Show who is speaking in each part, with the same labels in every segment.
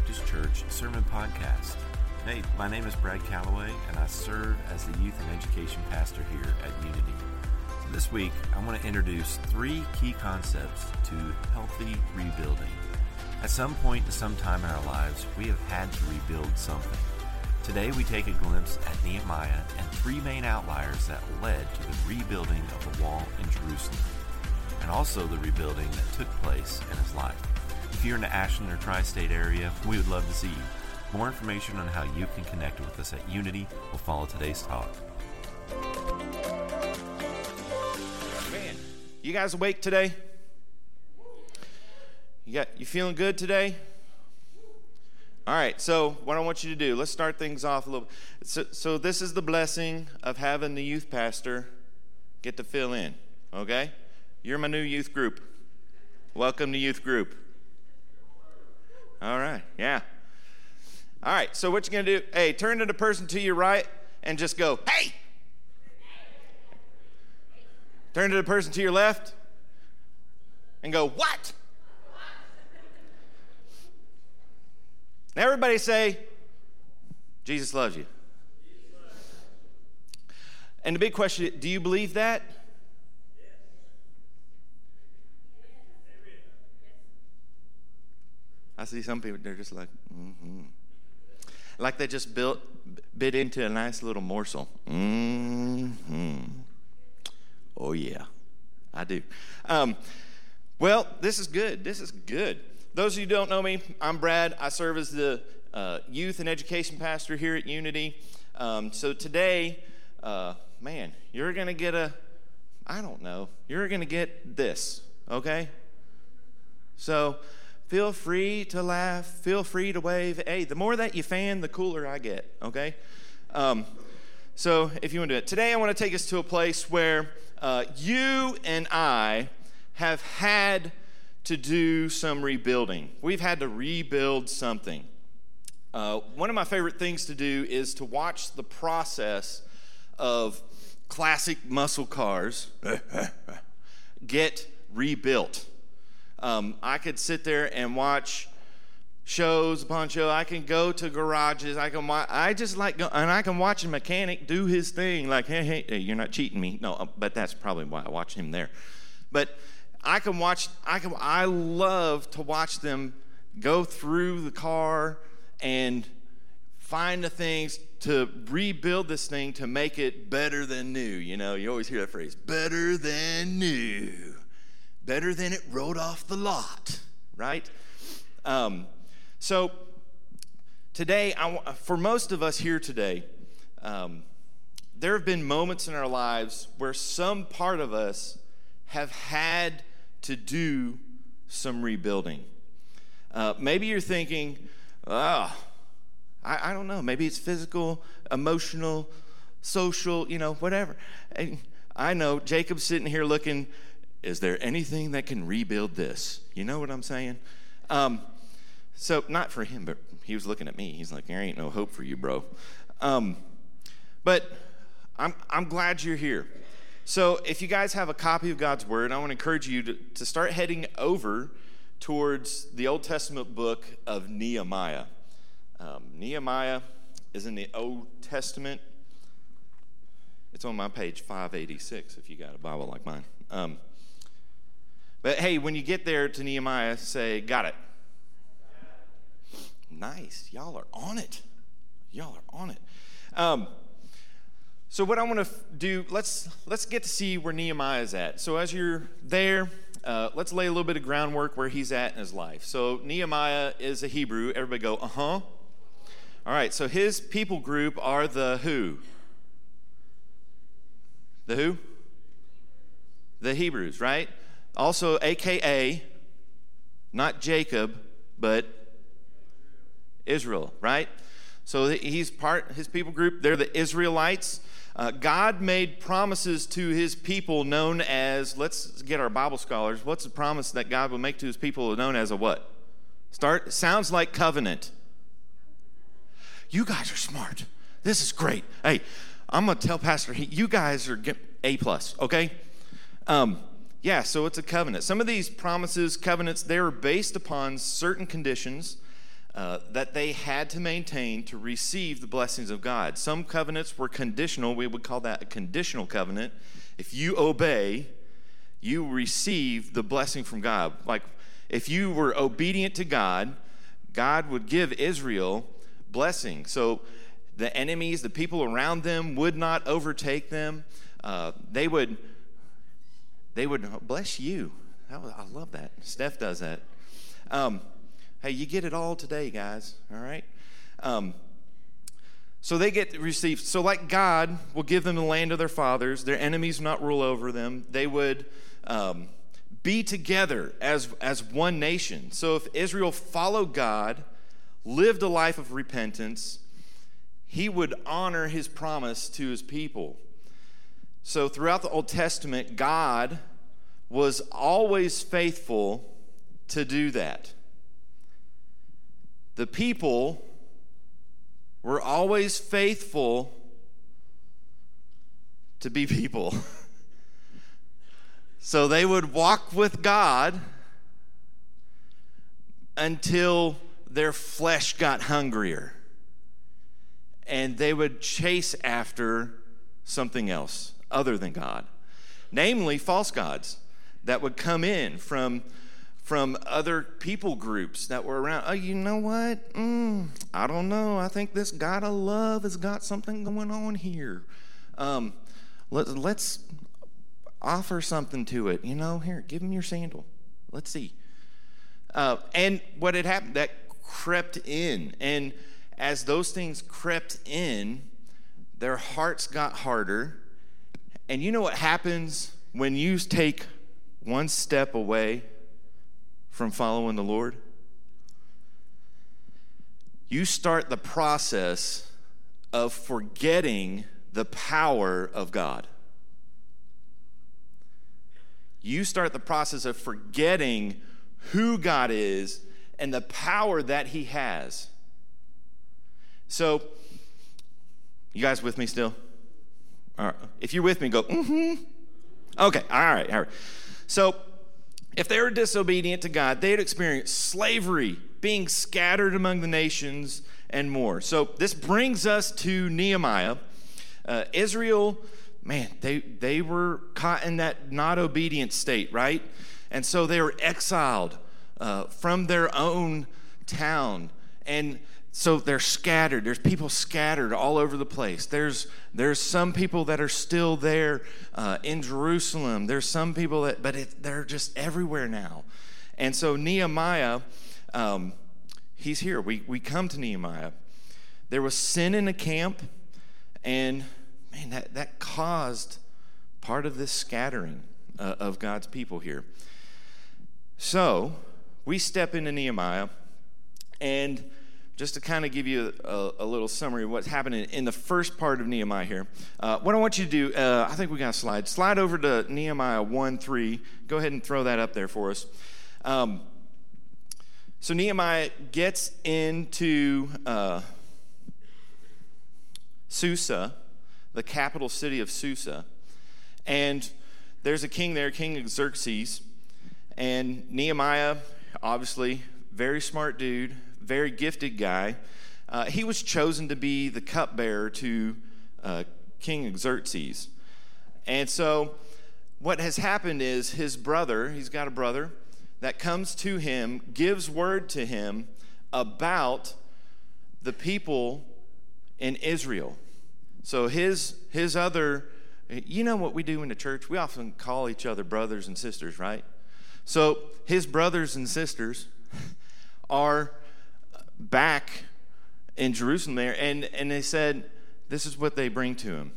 Speaker 1: Baptist Church Sermon Podcast. Hey, my name is Brad Callaway, and I serve as the Youth and Education Pastor here at Unity. This week, I want to introduce three key concepts to healthy rebuilding. At some point in some time in our lives, we have had to rebuild something. Today, we take a glimpse at Nehemiah and three main outliers that led to the rebuilding of the wall in Jerusalem, and also the rebuilding that took place in his life. If you're in the Ashland or tri state area, we would love to see you. More information on how you can connect with us at Unity will follow today's talk.
Speaker 2: Man, you guys awake today? You got you feeling good today? All right, so what I want you to do, let's start things off a little. So, so this is the blessing of having the youth pastor get to fill in. Okay, you're my new youth group. Welcome to youth group. All right, yeah. All right, so what you gonna do? Hey, turn to the person to your right and just go, hey. Turn to the person to your left and go, what? Now Everybody say, Jesus loves you. And the big question do you believe that? I see some people, they're just like, mm-hmm. Like they just built, bit into a nice little morsel. Mm-hmm. Oh, yeah, I do. Um, well, this is good. This is good. Those of you who don't know me, I'm Brad. I serve as the uh, youth and education pastor here at Unity. Um, so today, uh, man, you're going to get a, I don't know, you're going to get this, okay? So feel free to laugh, feel free to wave. Hey, the more that you fan, the cooler I get, okay? Um, so if you want to do it. Today, I want to take us to a place where uh, you and I have had to do some rebuilding. We've had to rebuild something. Uh, one of my favorite things to do is to watch the process of classic muscle cars get rebuilt. Um, I could sit there and watch shows upon show. I can go to garages. I can watch. I just like go, and I can watch a mechanic do his thing. Like, hey, hey, hey, you're not cheating me. No, uh, but that's probably why I watch him there. But I can watch. I can. I love to watch them go through the car and find the things to rebuild this thing to make it better than new. You know, you always hear that phrase, better than new better than it rode off the lot, right? Um, so today, I, for most of us here today, um, there have been moments in our lives where some part of us have had to do some rebuilding. Uh, maybe you're thinking, oh, I, I, don't know, maybe it's physical, emotional, social, you know, whatever. And I know Jacob's sitting here looking is there anything that can rebuild this? You know what I'm saying? Um, so, not for him, but he was looking at me. He's like, There ain't no hope for you, bro. Um, but I'm, I'm glad you're here. So, if you guys have a copy of God's Word, I want to encourage you to, to start heading over towards the Old Testament book of Nehemiah. Um, Nehemiah is in the Old Testament. It's on my page 586 if you got a Bible like mine. Um, but hey, when you get there to Nehemiah, say, Got it. Nice. Y'all are on it. Y'all are on it. Um, so what I want to f- do, let's let's get to see where Nehemiah is at. So as you're there, uh, let's lay a little bit of groundwork where he's at in his life. So Nehemiah is a Hebrew. Everybody go, uh huh. All right. So his people group are the who. The who? The Hebrews, right? Also AKA, not Jacob, but Israel, right? So he's part, his people group, they're the Israelites. Uh, God made promises to his people known as, let's get our Bible scholars, what's the promise that God will make to his people known as a what? Start, sounds like covenant. You guys are smart. This is great. Hey, I'm going to tell Pastor, you guys are A plus, okay? Um, yeah, so it's a covenant. Some of these promises, covenants, they're based upon certain conditions uh, that they had to maintain to receive the blessings of God. Some covenants were conditional. We would call that a conditional covenant. If you obey, you receive the blessing from God. Like if you were obedient to God, God would give Israel blessing. So the enemies, the people around them, would not overtake them. Uh, they would they would bless you. I love that. Steph does that. Um, hey, you get it all today, guys. All right. Um, so they get received. So, like God will give them the land of their fathers, their enemies not rule over them. They would um, be together as, as one nation. So, if Israel followed God, lived a life of repentance, he would honor his promise to his people. So, throughout the Old Testament, God was always faithful to do that. The people were always faithful to be people. so they would walk with God until their flesh got hungrier and they would chase after something else other than God, namely false gods that would come in from from other people groups that were around. Oh, you know what? Mm, I don't know. I think this God of love has got something going on here. Um, let, let's offer something to it. You know, here, give him your sandal. Let's see. Uh, and what had happened, that crept in. And as those things crept in, their hearts got harder. And you know what happens when you take one step away from following the Lord? You start the process of forgetting the power of God. You start the process of forgetting who God is and the power that He has. So, you guys with me still? All right. If you're with me, go, mm hmm. Okay, all right, all right. So, if they were disobedient to God, they'd experience slavery, being scattered among the nations, and more. So, this brings us to Nehemiah. Uh, Israel, man, they, they were caught in that not obedient state, right? And so they were exiled uh, from their own town. And so they're scattered. There's people scattered all over the place. There's there's some people that are still there uh, in jerusalem. There's some people that but it, they're just everywhere now. And so nehemiah um, he's here. We, we come to nehemiah. There was sin in the camp and man that, that caused part of this scattering uh, of god's people here. So we step into nehemiah and just to kind of give you a, a, little summary of what's happening in the first part of Nehemiah here. Uh, what I want you to do, uh, I think we got a slide. Slide over to Nehemiah 1 3. Go ahead and throw that up there for us. Um, so Nehemiah gets into uh, Susa, the capital city of Susa, and there's a king there, King Xerxes, and Nehemiah, obviously, very smart dude, very gifted guy. Uh, he was chosen to be the cupbearer to uh, King Xerxes. And so, what has happened is his brother, he's got a brother, that comes to him, gives word to him about the people in Israel. So, his, his other, you know what we do in the church? We often call each other brothers and sisters, right? So, his brothers and sisters are back in Jerusalem there, and, and they said, This is what they bring to him.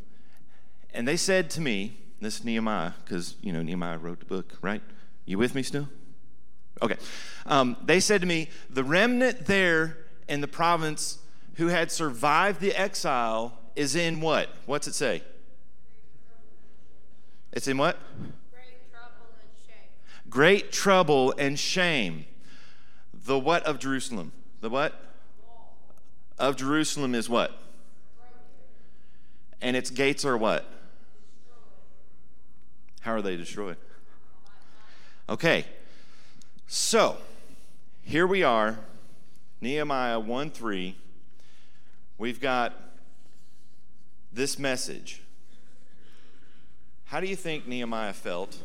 Speaker 2: And they said to me, This is Nehemiah, because, you know, Nehemiah wrote the book, right? You with me still? Okay. Um, they said to me, The remnant there in the province who had survived the exile is in what? What's it say? It's in what?
Speaker 3: Great trouble and shame.
Speaker 2: Great trouble and shame. The what of Jerusalem? The what? Of Jerusalem is what? And its gates are what? How are they destroyed? Okay, so here we are, Nehemiah 1 3. We've got this message. How do you think Nehemiah felt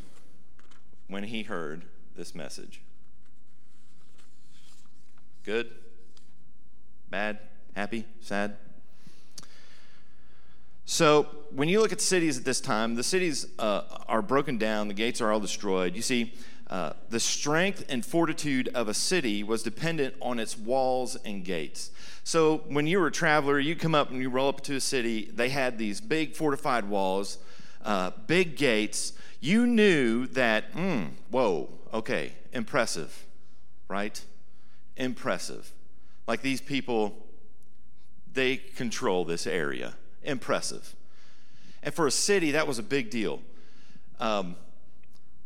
Speaker 2: when he heard this message? Good? Bad? Happy? Sad? So, when you look at cities at this time, the cities uh, are broken down, the gates are all destroyed. You see, uh, the strength and fortitude of a city was dependent on its walls and gates. So, when you were a traveler, you come up and you roll up to a city, they had these big fortified walls, uh, big gates. You knew that, mm, whoa, okay, impressive, right? Impressive. Like these people, they control this area impressive. And for a city, that was a big deal. Um,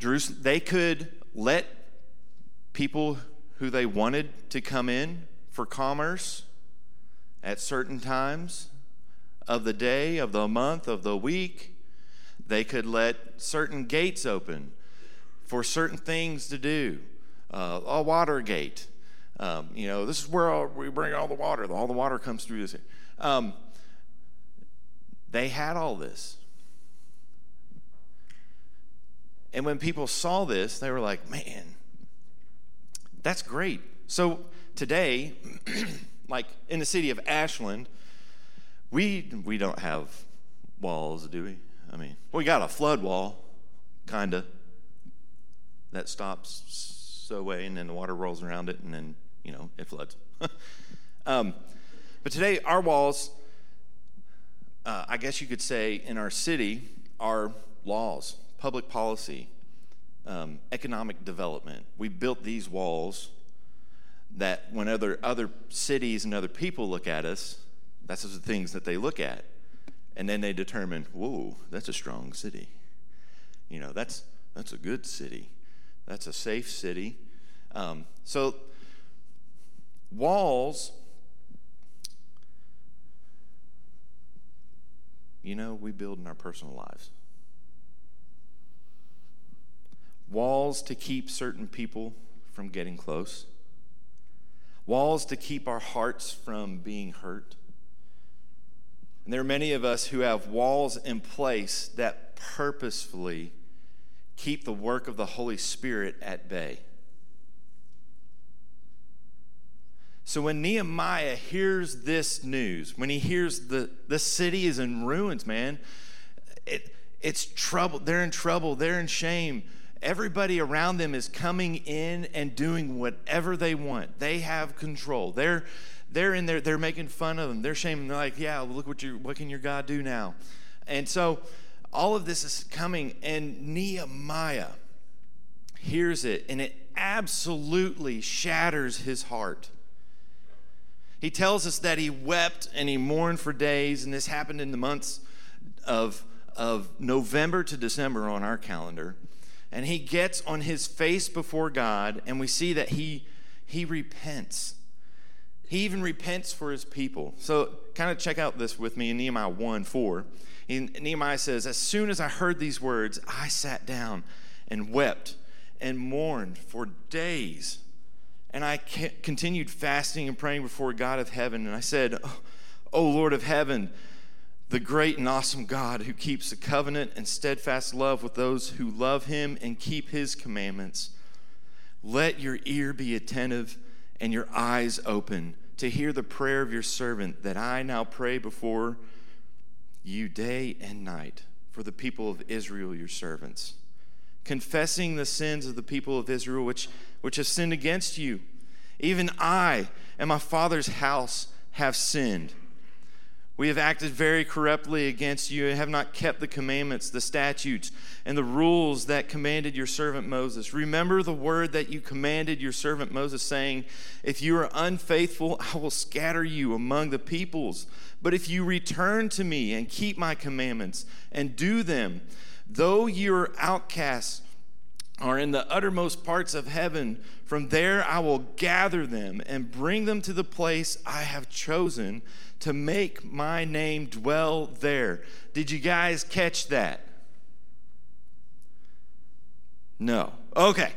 Speaker 2: Jerusalem, they could let people who they wanted to come in for commerce at certain times of the day, of the month, of the week. They could let certain gates open for certain things to do. Uh, a water gate. Um, you know, this is where all, we bring all the water. All the water comes through this. Um, they had all this. And when people saw this, they were like, man, that's great. So today, like in the city of Ashland, we, we don't have walls, do we? I mean, we got a flood wall, kind of, that stops so way, and then the water rolls around it, and then, you know, it floods. um, but today, our walls uh, I guess you could say, in our city are laws, public policy, um, economic development. We built these walls that when other, other cities and other people look at us, that's the things that they look at. And then they determine, whoa, that's a strong city. You know, that's, that's a good city. That's a safe city. Um, so, walls you know, we build in our personal lives. Walls to keep certain people from getting close, walls to keep our hearts from being hurt. And there are many of us who have walls in place that purposefully keep the work of the Holy Spirit at bay. So when Nehemiah hears this news, when he hears the, the city is in ruins, man, it, it's trouble. They're in trouble. They're in shame. Everybody around them is coming in and doing whatever they want. They have control. They're they're in there. They're making fun of them. They're shaming. They're like, yeah, look what you what can your God do now? And so all of this is coming, and Nehemiah hears it, and it absolutely shatters his heart. He tells us that he wept and he mourned for days, and this happened in the months of, of November to December on our calendar. And he gets on his face before God, and we see that he, he repents. He even repents for his people. So, kind of check out this with me in Nehemiah 1 4. In, Nehemiah says, As soon as I heard these words, I sat down and wept and mourned for days. And I continued fasting and praying before God of heaven. And I said, oh, oh Lord of heaven, the great and awesome God who keeps a covenant and steadfast love with those who love him and keep his commandments, let your ear be attentive and your eyes open to hear the prayer of your servant that I now pray before you day and night for the people of Israel, your servants confessing the sins of the people of Israel which, which have sinned against you. Even I and my father's house have sinned. We have acted very corruptly against you and have not kept the commandments, the statutes, and the rules that commanded your servant Moses. Remember the word that you commanded your servant Moses, saying, If you are unfaithful, I will scatter you among the peoples. But if you return to me and keep my commandments and do them, Though your outcasts are in the uttermost parts of heaven, from there I will gather them and bring them to the place I have chosen to make my name dwell there. Did you guys catch that? No. Okay.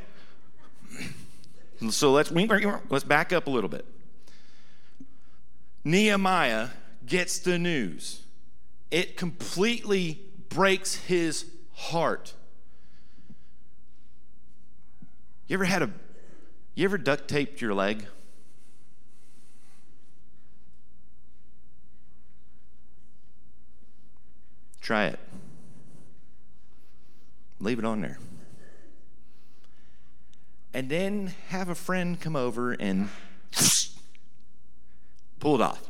Speaker 2: So let's let's back up a little bit. Nehemiah gets the news. It completely breaks his heart. You ever had a you ever duct taped your leg? Try it. Leave it on there. And then have a friend come over and pull it off.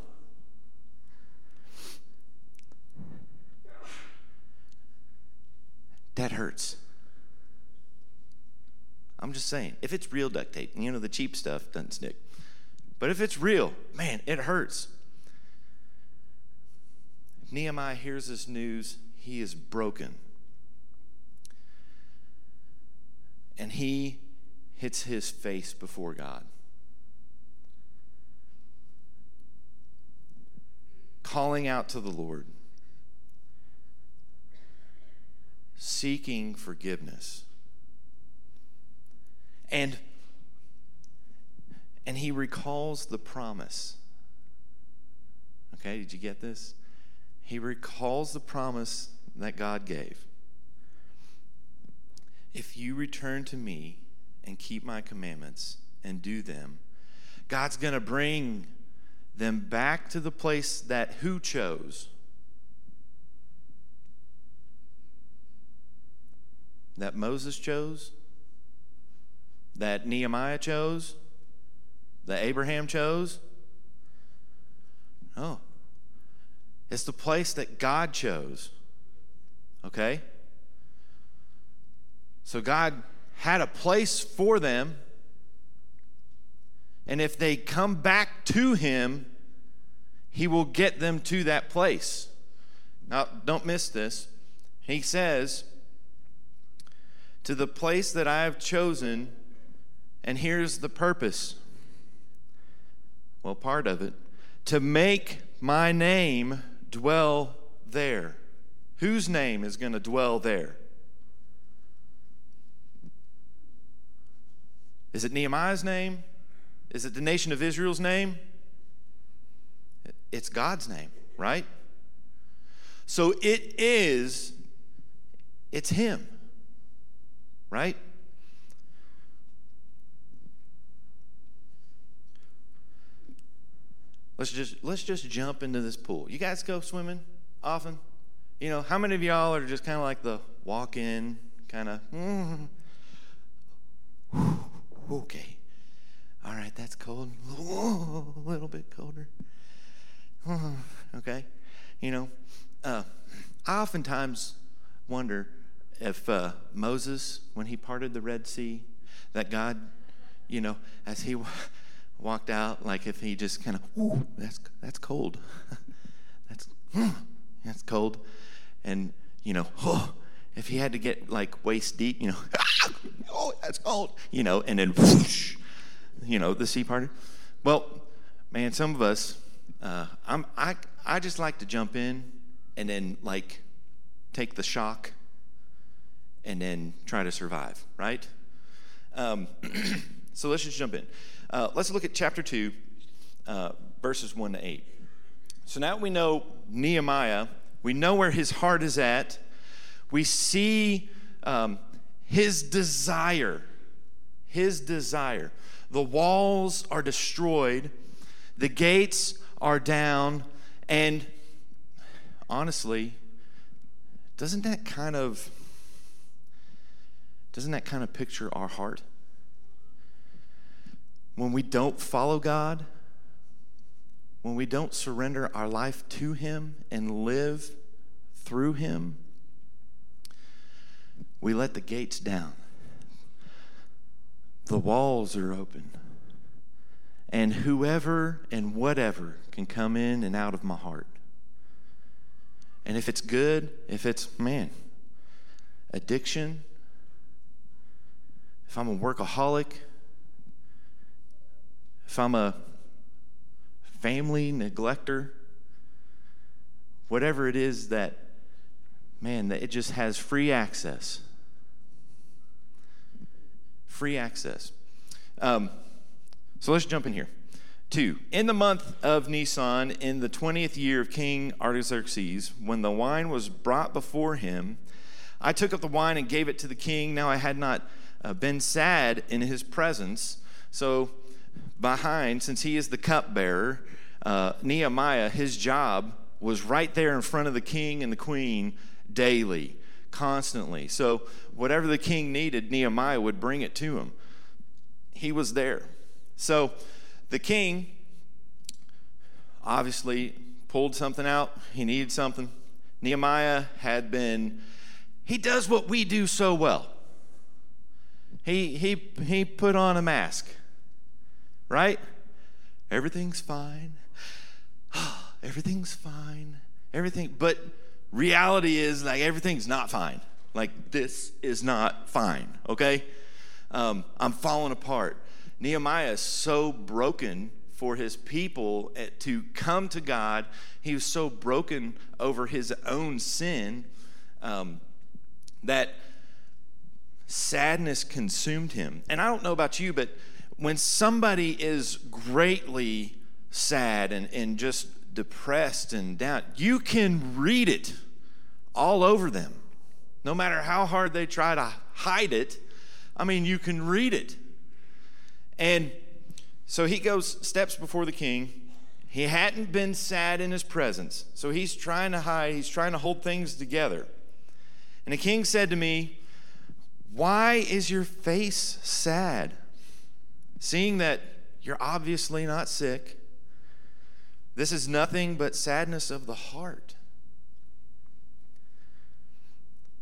Speaker 2: That hurts. I'm just saying, if it's real duct tape, you know, the cheap stuff doesn't stick. But if it's real, man, it hurts. Nehemiah hears this news, he is broken. And he hits his face before God. Calling out to the Lord, seeking forgiveness. And and he recalls the promise. Okay, did you get this? He recalls the promise that God gave. If you return to me and keep my commandments and do them, God's going to bring them back to the place that who chose? That Moses chose? That Nehemiah chose? That Abraham chose? Oh, it's the place that God chose. Okay? So God had a place for them. And if they come back to Him, He will get them to that place. Now, don't miss this. He says, To the place that I have chosen, and here's the purpose. Well, part of it to make my name dwell there. Whose name is going to dwell there? Is it Nehemiah's name? Is it the nation of Israel's name? It's God's name, right? So it is, it's Him, right? Let's just let's just jump into this pool. You guys go swimming often? You know, how many of y'all are just kind of like the walk in kind of mm, okay. All right, that's cold. a little bit colder. okay. You know, uh, I oftentimes wonder if uh, Moses, when he parted the Red Sea, that God, you know, as he walked out, like if he just kind of, ooh, that's that's cold, that's that's cold, and you know, oh, if he had to get like waist deep, you know, oh, that's cold, you know, and then, whoosh, you know, the sea parted. Well, man, some of us, uh, I'm I I just like to jump in and then like take the shock and then try to survive, right? Um, so let's just jump in. Uh, let's look at chapter 2, uh, verses 1 to 8. So now we know Nehemiah, we know where his heart is at, we see um, his desire. His desire. The walls are destroyed, the gates are down, and honestly, doesn't that kind of doesn't that kind of picture our heart? when we don't follow God, when we don't surrender our life to Him and live through Him, we let the gates down. The walls are open. And whoever and whatever can come in and out of my heart. And if it's good, if it's, man, addiction, if I'm a workaholic, if I'm a family neglector, whatever it is that, man, that it just has free access. Free access. Um, so let's jump in here. Two, in the month of Nisan, in the 20th year of King Artaxerxes, when the wine was brought before him, I took up the wine and gave it to the king. Now I had not uh, been sad in his presence. So, behind, since he is the cupbearer, uh, Nehemiah, his job was right there in front of the king and the queen daily, constantly. So, whatever the king needed, Nehemiah would bring it to him. He was there. So, the king obviously pulled something out. He needed something. Nehemiah had been, he does what we do so well. He, he, he put on a mask, right? Everything's fine. Everything's fine. Everything, but reality is like everything's not fine. Like this is not fine, okay? Um, I'm falling apart. Nehemiah is so broken for his people to come to God. He was so broken over his own sin um, that sadness consumed him. And I don't know about you, but when somebody is greatly sad and, and just depressed and down, you can read it all over them. No matter how hard they try to hide it, I mean, you can read it. And so he goes, steps before the king. He hadn't been sad in his presence. So he's trying to hide, he's trying to hold things together. And the king said to me, Why is your face sad? Seeing that you're obviously not sick, this is nothing but sadness of the heart.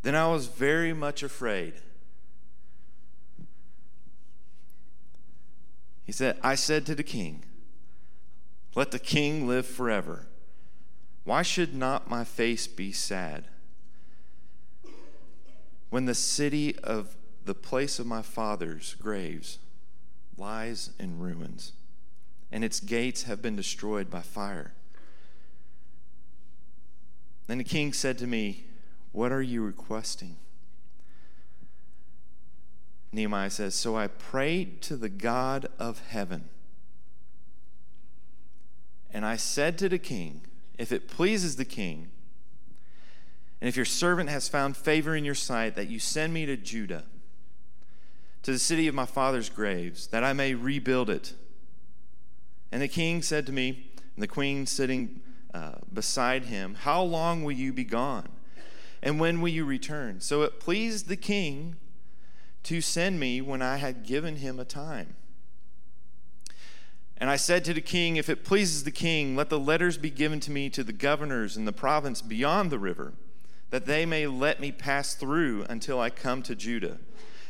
Speaker 2: Then I was very much afraid. He said, I said to the king, Let the king live forever. Why should not my face be sad? When the city of the place of my father's graves lies in ruins, and its gates have been destroyed by fire. Then the king said to me, What are you requesting? Nehemiah says, So I prayed to the God of heaven. And I said to the king, If it pleases the king, and if your servant has found favor in your sight, that you send me to Judah, to the city of my father's graves, that I may rebuild it. And the king said to me, and the queen sitting uh, beside him, How long will you be gone? And when will you return? So it pleased the king to send me when I had given him a time. And I said to the king, If it pleases the king, let the letters be given to me to the governors in the province beyond the river, that they may let me pass through until I come to Judah.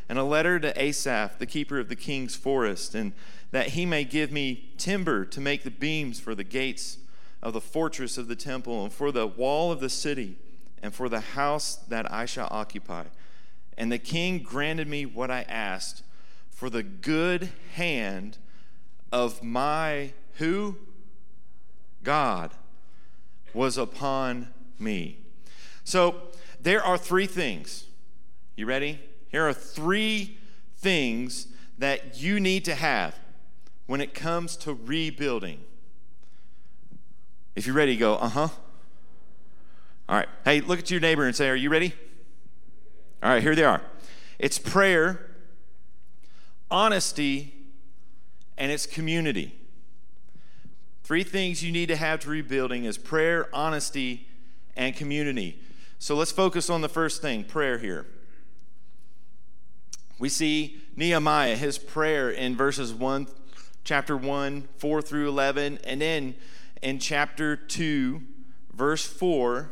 Speaker 2: And a letter to Asaph, the keeper of the king's forest, and that he may give me timber to make the beams for the gates of the fortress of the temple, and for the wall of the city, and for the house that I shall occupy and the king granted me what I asked, for the good hand of my who? God was upon me. So there are three things. You ready? Here are three things that you need to have when it comes to rebuilding. If you're ready, go, uh huh. All right. Hey, look at your neighbor and say, Are you ready? All right, here they are it's prayer, honesty, and it's community. Three things you need to have to rebuilding is prayer, honesty, and community. So let's focus on the first thing prayer here. We see Nehemiah, his prayer in verses 1, chapter 1, 4 through 11, and then in chapter 2, verse 4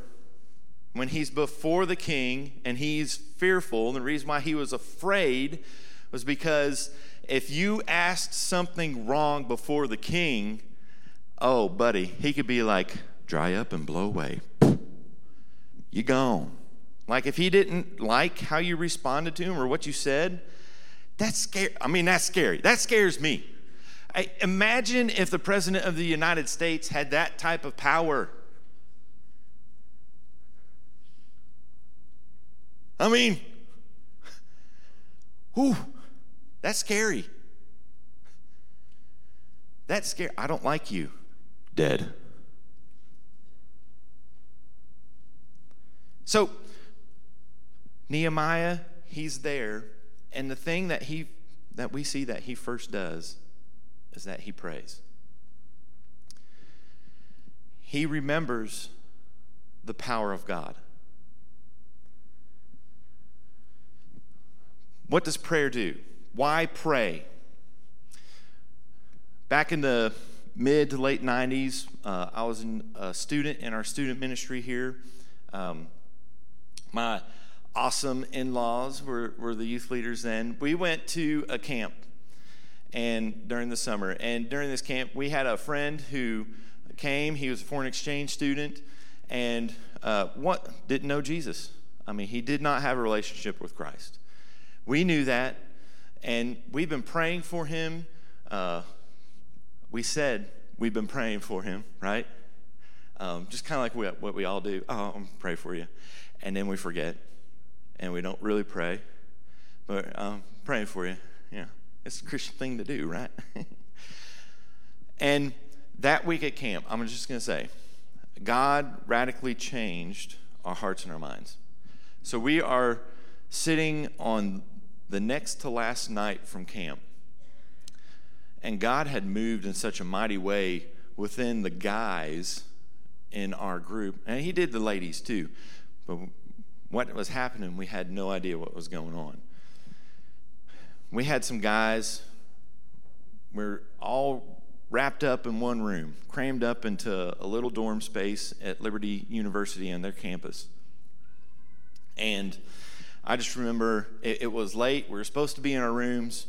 Speaker 2: when he's before the king and he's fearful. And the reason why he was afraid was because if you asked something wrong before the king, oh, buddy, he could be like, dry up and blow away. You gone. Like if he didn't like how you responded to him or what you said, that's scary. I mean, that's scary. That scares me. I, imagine if the president of the United States had that type of power. I mean, whew, that's scary. That scare I don't like you. Dead. So Nehemiah, he's there, and the thing that he that we see that he first does is that he prays. He remembers the power of God. What does prayer do? Why pray? Back in the mid to late 90s, uh, I was a student in our student ministry here. Um, my awesome in laws were, were the youth leaders then. We went to a camp and during the summer. And during this camp, we had a friend who came. He was a foreign exchange student and uh, what didn't know Jesus. I mean, he did not have a relationship with Christ. We knew that, and we've been praying for him. Uh, we said we've been praying for him, right? Um, just kind of like what, what we all do. Oh, I'm pray for you, and then we forget, and we don't really pray. But I'm praying for you. Yeah, it's a Christian thing to do, right? and that week at camp, I'm just going to say, God radically changed our hearts and our minds. So we are sitting on the next to last night from camp. And God had moved in such a mighty way within the guys in our group. And He did the ladies too. But what was happening, we had no idea what was going on. We had some guys, we're all wrapped up in one room, crammed up into a little dorm space at Liberty University on their campus. And I just remember it, it, was late. We were supposed to be in our rooms,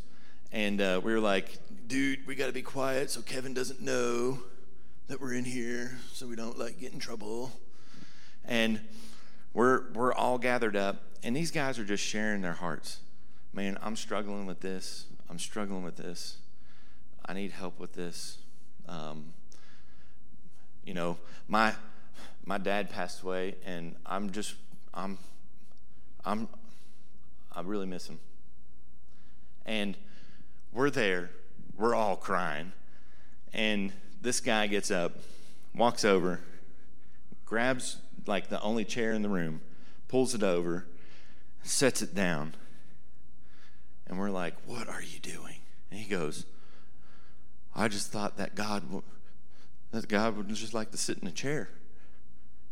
Speaker 2: and uh, we were like, dude, we got to be quiet so Kevin doesn't know that we're in here so we don't like get in trouble. And we're, we're all gathered up, and these guys are just sharing their hearts. Man, I'm struggling with this. I'm struggling with this. I need help with this. Um, you know, my my dad passed away, and I'm just I'm I'm I really miss him. And we're there, we're all crying, and this guy gets up, walks over, grabs like the only chair in the room, pulls it over, sets it down, and we're like, "What are you doing?" And he goes, I just thought that God, that God would just like to sit in a chair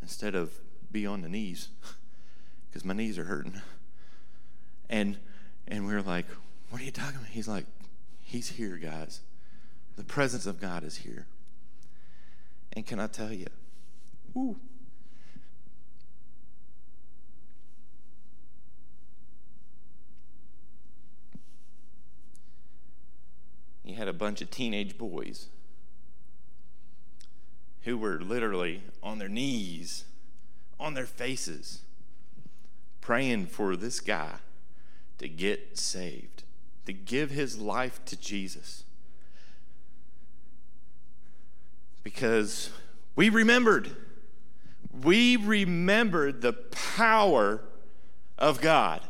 Speaker 2: instead of be on the knees because my knees are hurting. And and we're like, "What are you talking about?" He's like, "He's here, guys. The presence of God is here." And can I tell you, he had a bunch of teenage boys who were literally on their knees, on their faces, praying for this guy to get saved, to give his life to Jesus. Because we remembered, we remembered the power of God.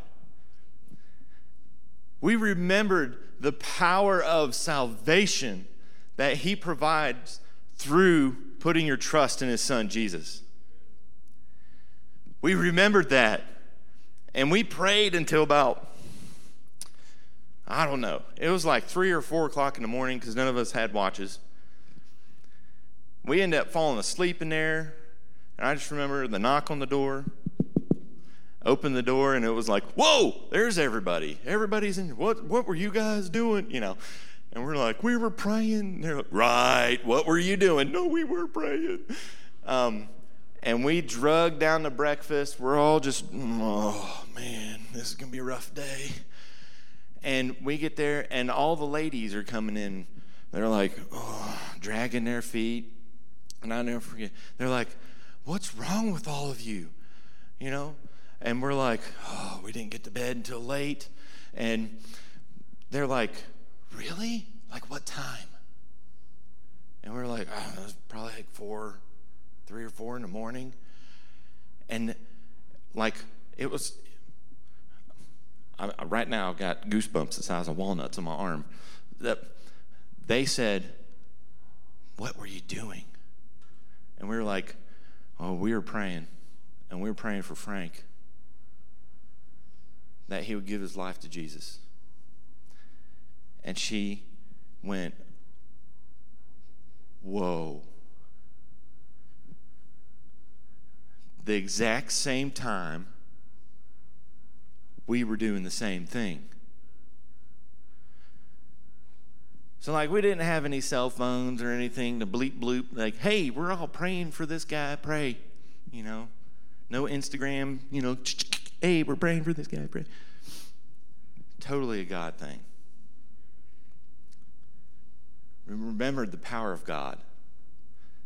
Speaker 2: We remembered the power of salvation that He provides through putting your trust in His Son, Jesus. We remembered that. And we prayed until about, I don't know, it was like three or four o'clock in the morning because none of us had watches. We ended up falling asleep in there. And I just remember the knock on the door opened the door and it was like, whoa, there's everybody. Everybody's in. What, what were you guys doing? You know, and we're like, we were praying. And they're like, right. What were you doing? No, we were praying. Um, and we drug down to breakfast. We're all just, oh man, this is gonna be a rough day. And we get there, and all the ladies are coming in. They're like, oh, dragging their feet. And I'll never forget. They're like, what's wrong with all of you? You know, and we're like, oh, we didn't get to bed until late. And they're like, really? Like what time? And we're like, oh, probably like four, three or four in the morning. And like, it was, I, right now I've got goosebumps the size of walnuts on my arm. That they said, What were you doing? And we were like, Oh, we were praying. And we were praying for Frank that he would give his life to Jesus. And she went, Whoa. The exact same time, we were doing the same thing. So, like, we didn't have any cell phones or anything to bleep bloop, like, hey, we're all praying for this guy, pray. You know, no Instagram, you know, hey, we're praying for this guy, pray. Totally a God thing. We remembered the power of God,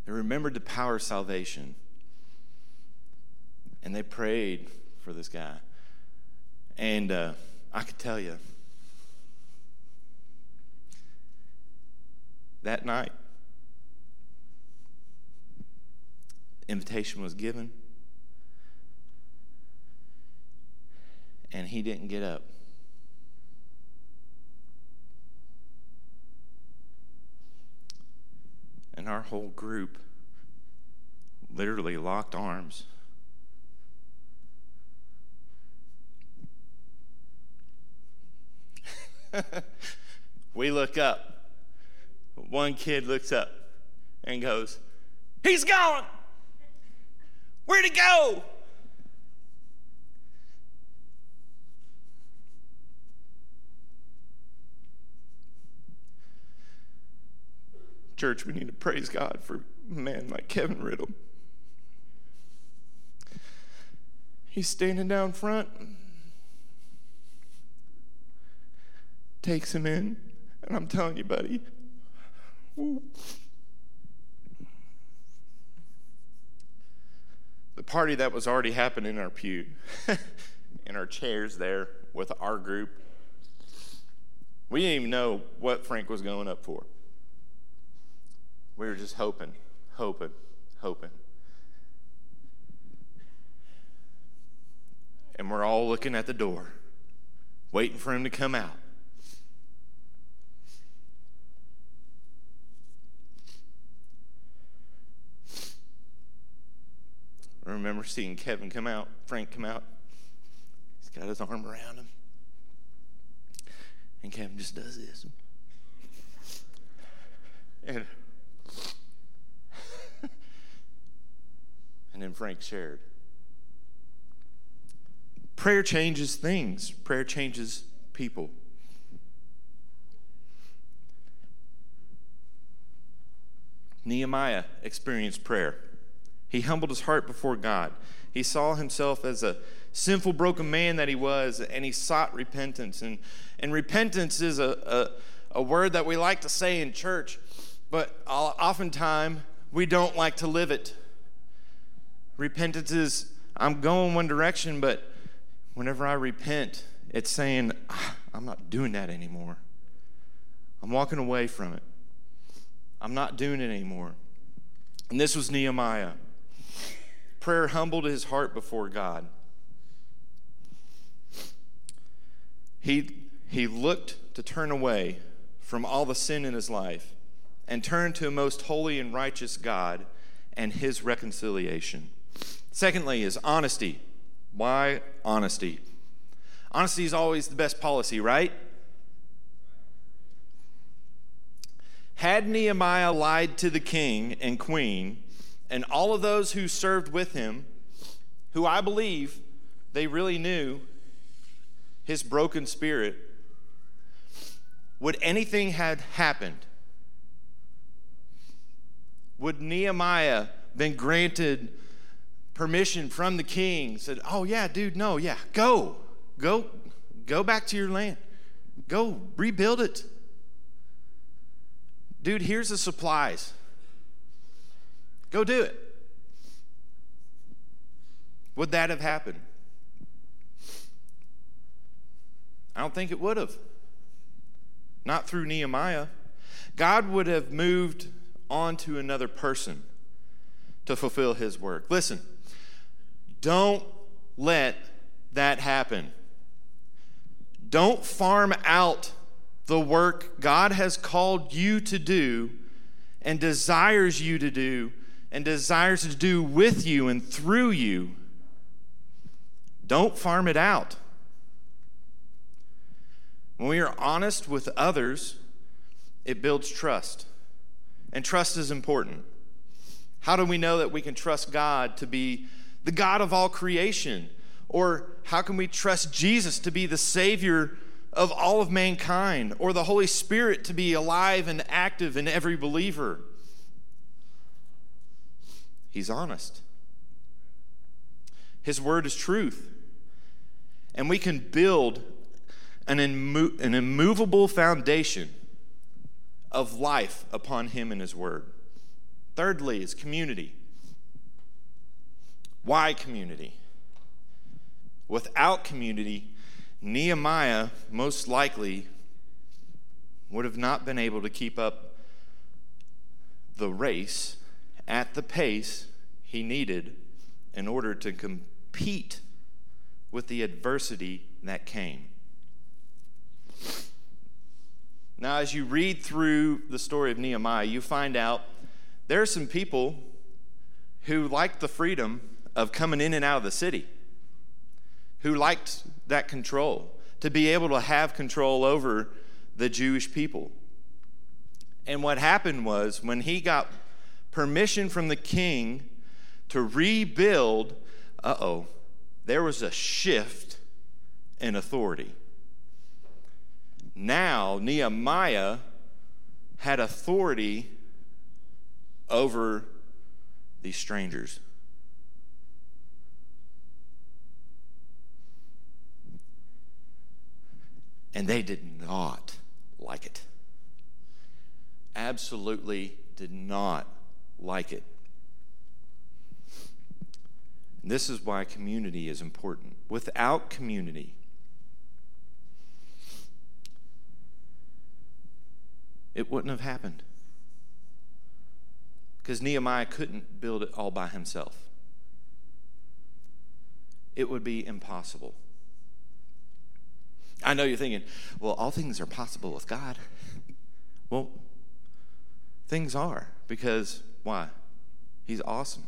Speaker 2: they remembered the power of salvation. And they prayed for this guy. And uh, I could tell you, that night, invitation was given, and he didn't get up. And our whole group literally locked arms. we look up one kid looks up and goes, He's gone! Where'd he go? Church, we need to praise God for a man like Kevin Riddle. He's standing down front, takes him in, and I'm telling you, buddy, the party that was already happening in our pew, in our chairs there with our group, we didn't even know what Frank was going up for. We were just hoping, hoping, hoping. And we're all looking at the door, waiting for him to come out. I remember seeing Kevin come out, Frank come out. He's got his arm around him. And Kevin just does this. And, Frank shared. Prayer changes things, prayer changes people. Nehemiah experienced prayer. He humbled his heart before God. He saw himself as a sinful, broken man that he was, and he sought repentance. And, and repentance is a, a, a word that we like to say in church, but oftentimes we don't like to live it. Repentance is, I'm going one direction, but whenever I repent, it's saying, ah, I'm not doing that anymore. I'm walking away from it. I'm not doing it anymore. And this was Nehemiah prayer humbled his heart before God. He, he looked to turn away from all the sin in his life and turn to a most holy and righteous God and his reconciliation. Secondly, is honesty. Why honesty? Honesty is always the best policy, right? Had Nehemiah lied to the king and queen, and all of those who served with him, who I believe they really knew his broken spirit, would anything had happened? Would Nehemiah been granted permission from the king? Said, "Oh yeah, dude, no, yeah, go, go, go back to your land, go rebuild it, dude. Here's the supplies." Go do it. Would that have happened? I don't think it would have. Not through Nehemiah. God would have moved on to another person to fulfill his work. Listen, don't let that happen. Don't farm out the work God has called you to do and desires you to do and desires to do with you and through you. Don't farm it out. When we are honest with others, it builds trust. And trust is important. How do we know that we can trust God to be the God of all creation? Or how can we trust Jesus to be the Savior of all of mankind? Or the Holy Spirit to be alive and active in every believer? He's honest. His word is truth. And we can build an, immo- an immovable foundation of life upon Him and His word. Thirdly, is community. Why community? Without community, Nehemiah most likely would have not been able to keep up the race at the pace he needed in order to compete with the adversity that came. Now, as you read through the story of Nehemiah, you find out there are some people who like the freedom of coming in and out of the city, who liked that control, to be able to have control over the Jewish people. And what happened was when he got permission from the king to rebuild, uh oh, there was a shift in authority. Now, Nehemiah had authority over these strangers. And they did not like it. Absolutely did not like it. And this is why community is important. Without community, it wouldn't have happened. Because Nehemiah couldn't build it all by himself, it would be impossible. I know you're thinking, well, all things are possible with God. Well, things are because why? He's awesome.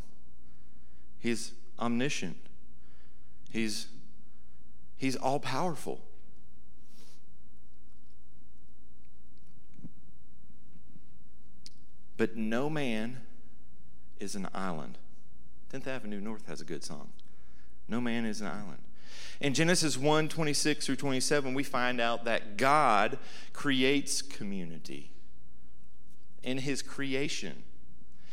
Speaker 2: He's omniscient. He's he's all powerful. But no man is an island. 10th Avenue North has a good song. No man is an island. In Genesis 1 26 through 27, we find out that God creates community in his creation.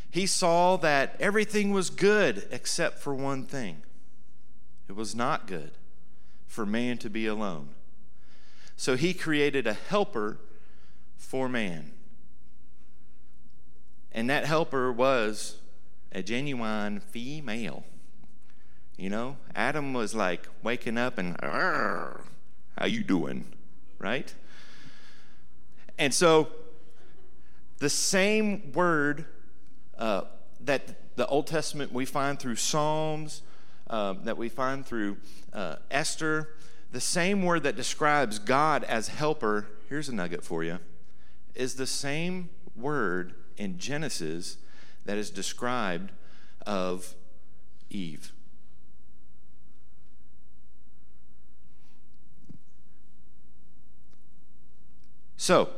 Speaker 2: He saw that everything was good except for one thing it was not good for man to be alone. So he created a helper for man. And that helper was a genuine female. You know, Adam was like waking up and, how you doing? Right? And so the same word uh, that the Old Testament we find through Psalms, uh, that we find through uh, Esther, the same word that describes God as helper, here's a nugget for you, is the same word in Genesis that is described of Eve. So,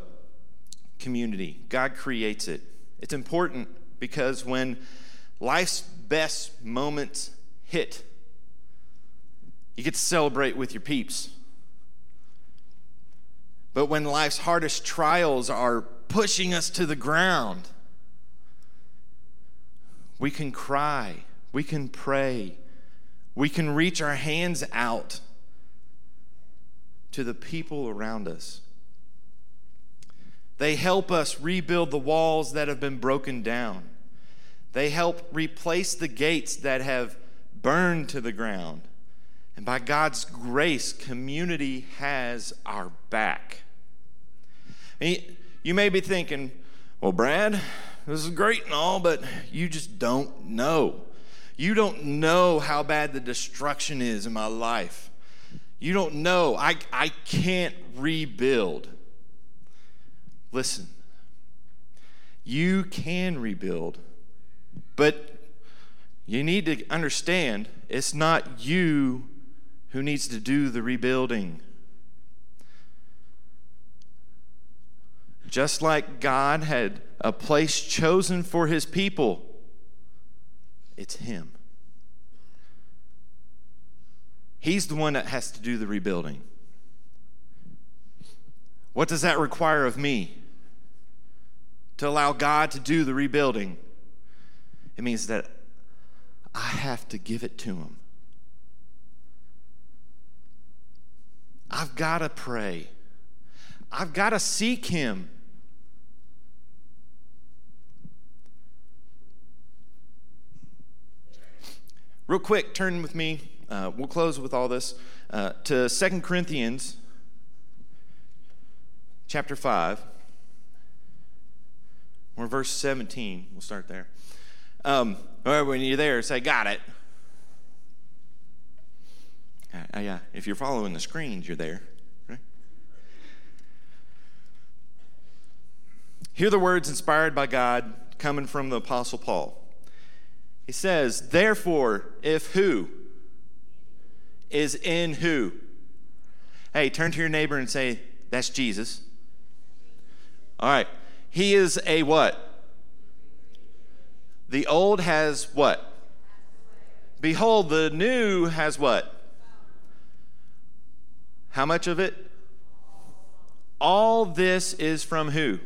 Speaker 2: community, God creates it. It's important because when life's best moments hit, you get to celebrate with your peeps. But when life's hardest trials are pushing us to the ground. We can cry, we can pray, we can reach our hands out to the people around us. They help us rebuild the walls that have been broken down. They help replace the gates that have burned to the ground. And by God's grace, community has our back. You may be thinking, well, Brad, this is great and all, but you just don't know. You don't know how bad the destruction is in my life. You don't know. I, I can't rebuild. Listen, You can rebuild. But you need to understand it's not you who needs to do the rebuilding. Just like God had a place chosen for his people, it's him. He's the one that has to do the rebuilding. What does that require of me? To allow God to do the rebuilding. It means that I have to give it to Him. I've got to pray. I've got to seek Him. Real quick, turn with me. Uh, we'll close with all this uh, to Second Corinthians chapter 5, or verse 17. We'll start there. Um, when you're there, say, Got it. Uh, yeah, if you're following the screens, you're there. Right? Hear the words inspired by God coming from the Apostle Paul. He says, Therefore, if who is in who? Hey, turn to your neighbor and say, That's Jesus. All right. He is a what? The old has what? Behold, the new has what? How much of it? All this is from who?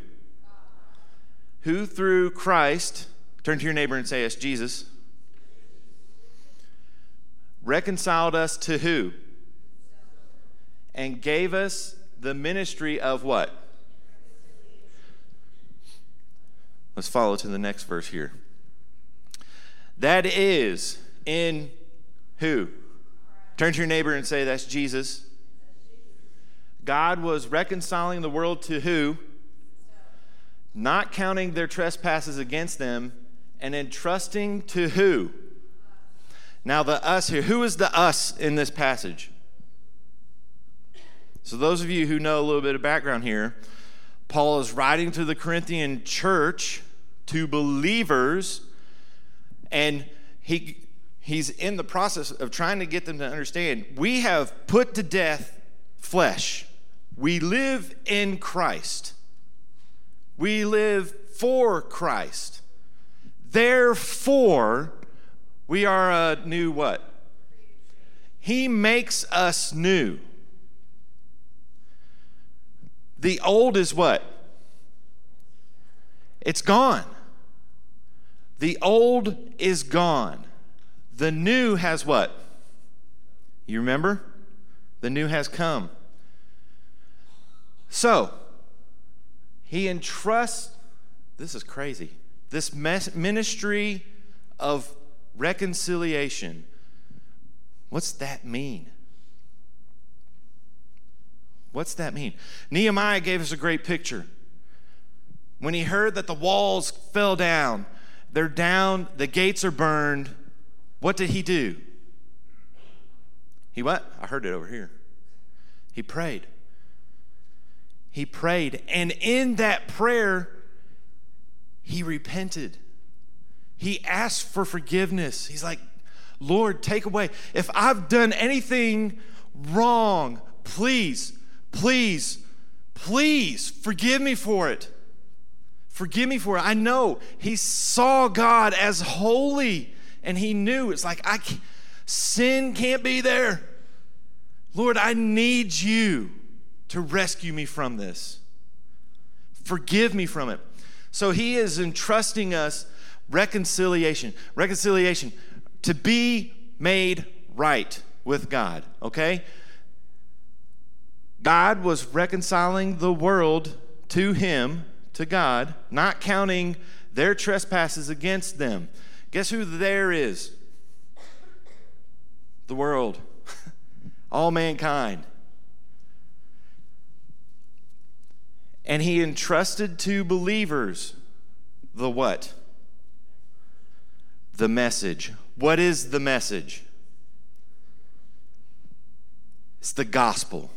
Speaker 2: Who through Christ, turn to your neighbor and say, It's Jesus reconciled us to who? And gave us the ministry of what? Let's follow to the next verse here. That is in who? Turn to your neighbor and say, That's Jesus. God was reconciling the world to who? Not counting their trespasses against them and entrusting to who? Now, the us here, who is the us in this passage? So, those of you who know a little bit of background here, Paul is writing to the Corinthian church, to believers, and he, he's in the process of trying to get them to understand we have put to death flesh. We live in Christ. We live for Christ. Therefore, we are a new what? He makes us new. The old is what? It's gone. The old is gone. The new has what? You remember? The new has come. So, he entrusts, this is crazy, this ministry of Reconciliation. What's that mean? What's that mean? Nehemiah gave us a great picture. When he heard that the walls fell down, they're down, the gates are burned, what did he do? He what? I heard it over here. He prayed. He prayed. And in that prayer, he repented. He asked for forgiveness. He's like, Lord, take away. If I've done anything wrong, please, please, please forgive me for it. Forgive me for it. I know he saw God as holy and he knew it's like I can't, sin can't be there. Lord, I need you to rescue me from this. Forgive me from it. So he is entrusting us reconciliation. Reconciliation, to be made right with God, okay? God was reconciling the world to Him, to God, not counting their trespasses against them. Guess who there is? The world, all mankind. And He entrusted to believers the what? the message. What is the message? It's the gospel.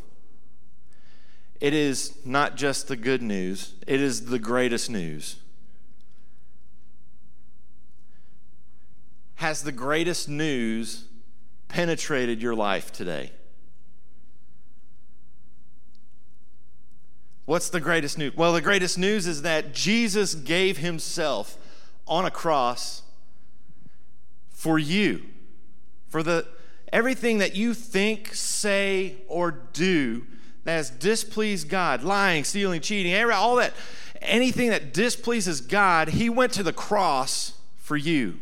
Speaker 2: It is not just the good news, it is the greatest news. Has the greatest news penetrated your life today? What's the greatest news? Well, the greatest news is that Jesus gave himself on a cross for you. For the everything that you think, say or do that has displeased God, lying, stealing, cheating, all that, anything that displeases God, he went to the cross for you.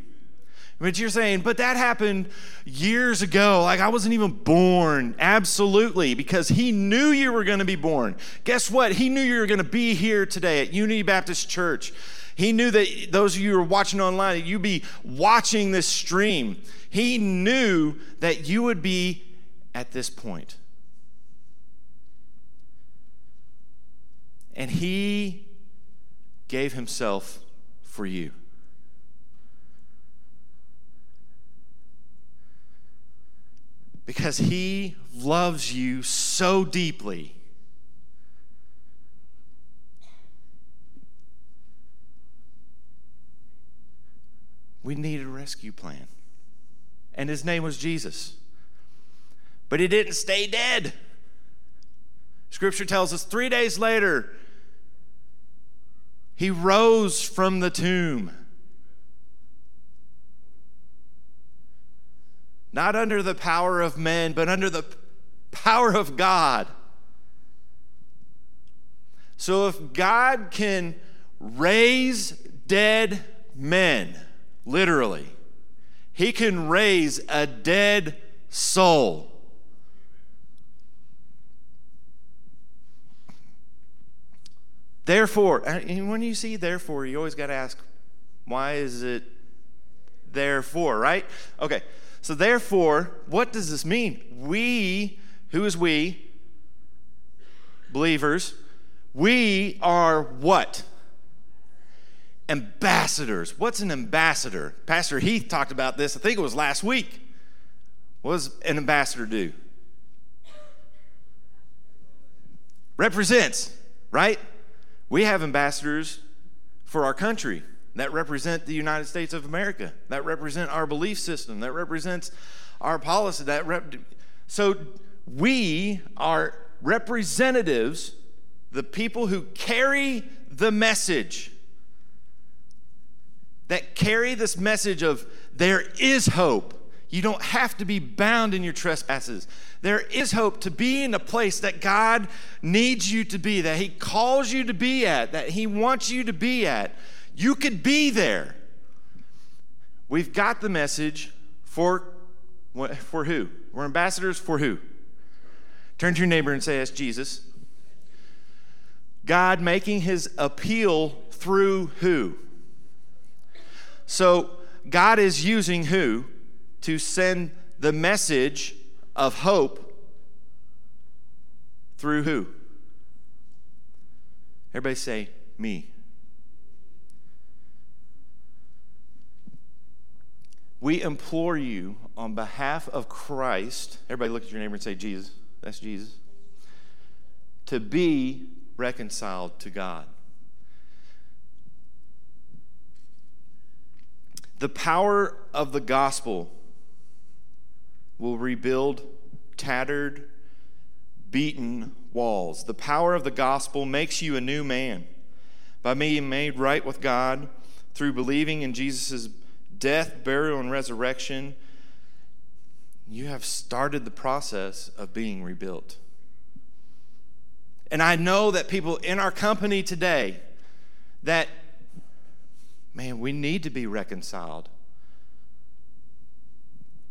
Speaker 2: But you're saying, but that happened years ago. Like I wasn't even born. Absolutely, because he knew you were going to be born. Guess what? He knew you were going to be here today at Unity Baptist Church. He knew that those of you who are watching online, that you'd be watching this stream. He knew that you would be at this point. And he gave himself for you. because he loves you so deeply. We needed a rescue plan. And his name was Jesus. But he didn't stay dead. Scripture tells us three days later, he rose from the tomb. not under the power of men, but under the power of God. So if God can raise dead men, literally, he can raise a dead soul. Therefore, uh, and when you see therefore, you always got to ask, why is it therefore, right? Okay. So, therefore, what does this mean? We, who is we? Believers. We are what? Ambassadors. What's an ambassador? Pastor Heath talked about this, I think it was last week. What does an ambassador do? Represents, right? We have ambassadors for our country that represent the United States of America, that represent our belief system, that represents our policy. That rep- so we are representatives, the people who carry the message, that carry this message of there is hope. You don't have to be bound in your trespasses. There is hope to be in a place that God needs you to be, that He calls you to be at, that He wants you to be at. You could be there. We've got the message for, for who? We're ambassadors for who? Turn to your neighbor and say, That's Jesus. God making his appeal through who? So, God is using who to send the message of hope through who? Everybody say, me. We implore you on behalf of Christ, everybody look at your neighbor and say, Jesus, that's Jesus, to be reconciled to God. The power of the gospel will rebuild tattered, beaten walls. The power of the gospel makes you a new man by being made right with God through believing in Jesus' death, burial, and resurrection, you have started the process of being rebuilt. And I know that people in our company today that, man, we need to be reconciled.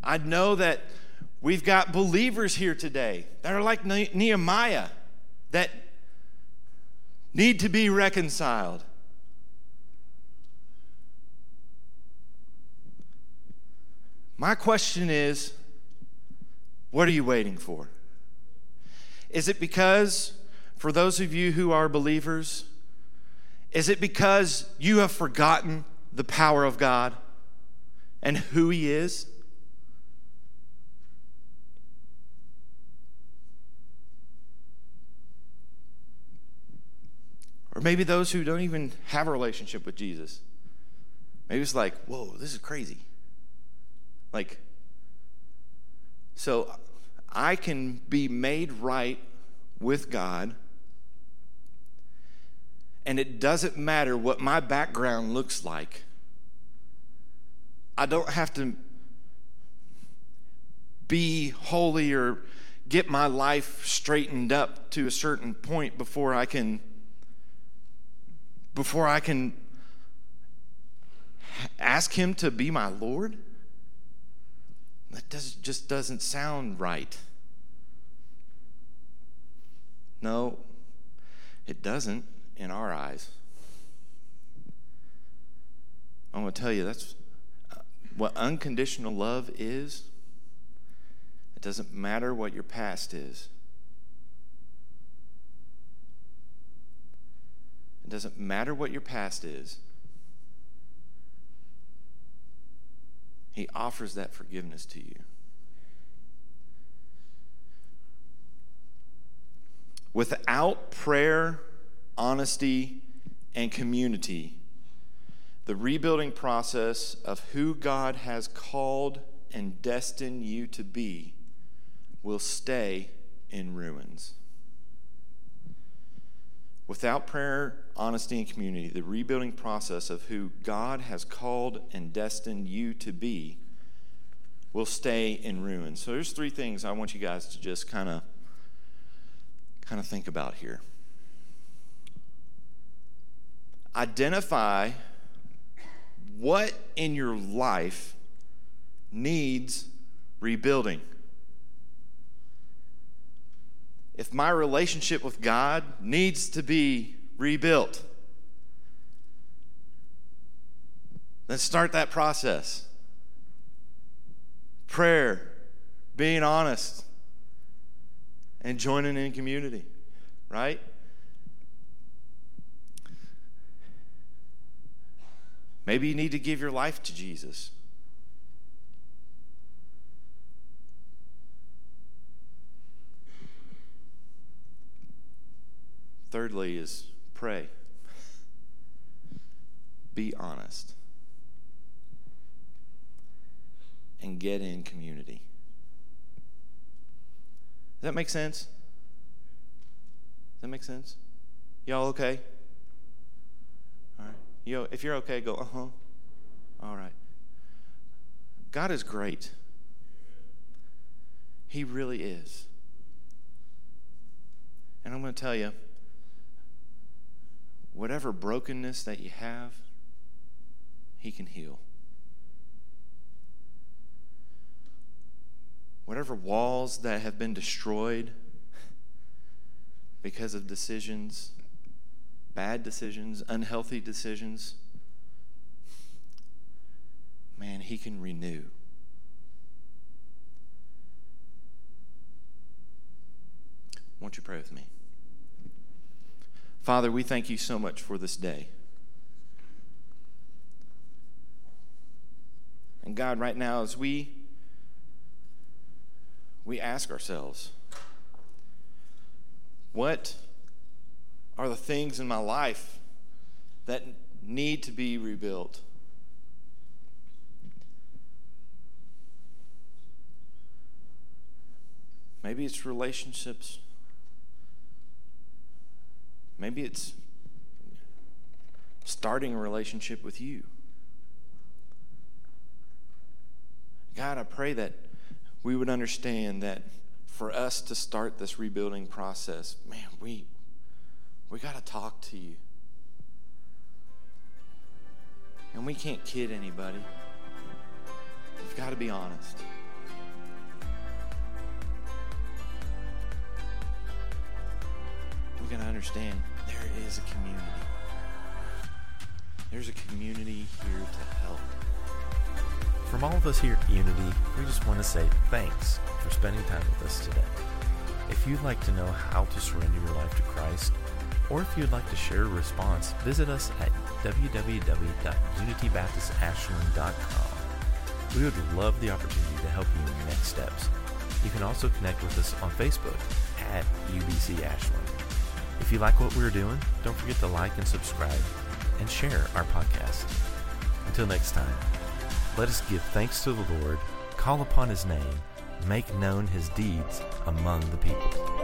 Speaker 2: I know that we've got believers here today that are like Nehemiah that need to be reconciled. My question is what are you waiting for? Is it because, for those of you who are believers, is it because you have forgotten the power of God and who He is? Or maybe those who don't even have a relationship with Jesus. Maybe it's like, whoa, this is crazy. Like, so I can be made right with God, and it doesn't matter what my background looks like. I don't have to be holy or get my life straightened up to a certain point before I can before I can ask him to be my Lord? That does, just doesn't sound right. No, it doesn't in our eyes. I'm going to tell you that's uh, what unconditional love is. It doesn't matter what your past is. Doesn't matter what your past is. He offers that forgiveness to you. Without prayer, honesty, and community, the rebuilding process of who God has called and destined you to be will stay in ruins. Without prayer, honesty, and community, the rebuilding process of who God has called and destined you to be will stay in ruins. So there's three things I want you guys to just kind of kind of think about here. Identify what in your life needs rebuilding. If my relationship with God needs to be rebuilt, let's start that process. Prayer, being honest, and joining in community, right? Maybe you need to give your life to Jesus. Thirdly, is pray. Be honest. And get in community. Does that make sense? Does that make sense? Y'all okay? All right. Yo, if you're okay, go, uh huh. All right. God is great. He really is. And I'm going to tell you, whatever brokenness that you have, He can heal. Whatever walls that have been destroyed because of decisions, bad decisions, unhealthy decisions, man, He can renew. Won't you pray with me? Father, we thank you so much for this day. And God, right now, as we we ask ourselves, what are the things in my life that need to be rebuilt? Maybe it's relationships. Maybe it's starting a relationship with you. God, I pray that we would understand that for us to start this rebuilding process, man, we we got to talk to you. And we can't kid anybody. We've got to be honest. We got to understand there is a community. There's a community here to help.
Speaker 1: From all of us here at Unity, we just want to say thanks for spending time with us today. If you'd like to know how to surrender your life to Christ, or if you'd like to share a response, visit us at www.unitybaptistashland.com. We would love the opportunity to help you in your next steps. You can also connect with us on Facebook at UBC Ashland. If you like what we're doing, don't forget to like and subscribe and share our podcast. Until next time, let us give thanks to the Lord call upon his name, make known his deeds among the people.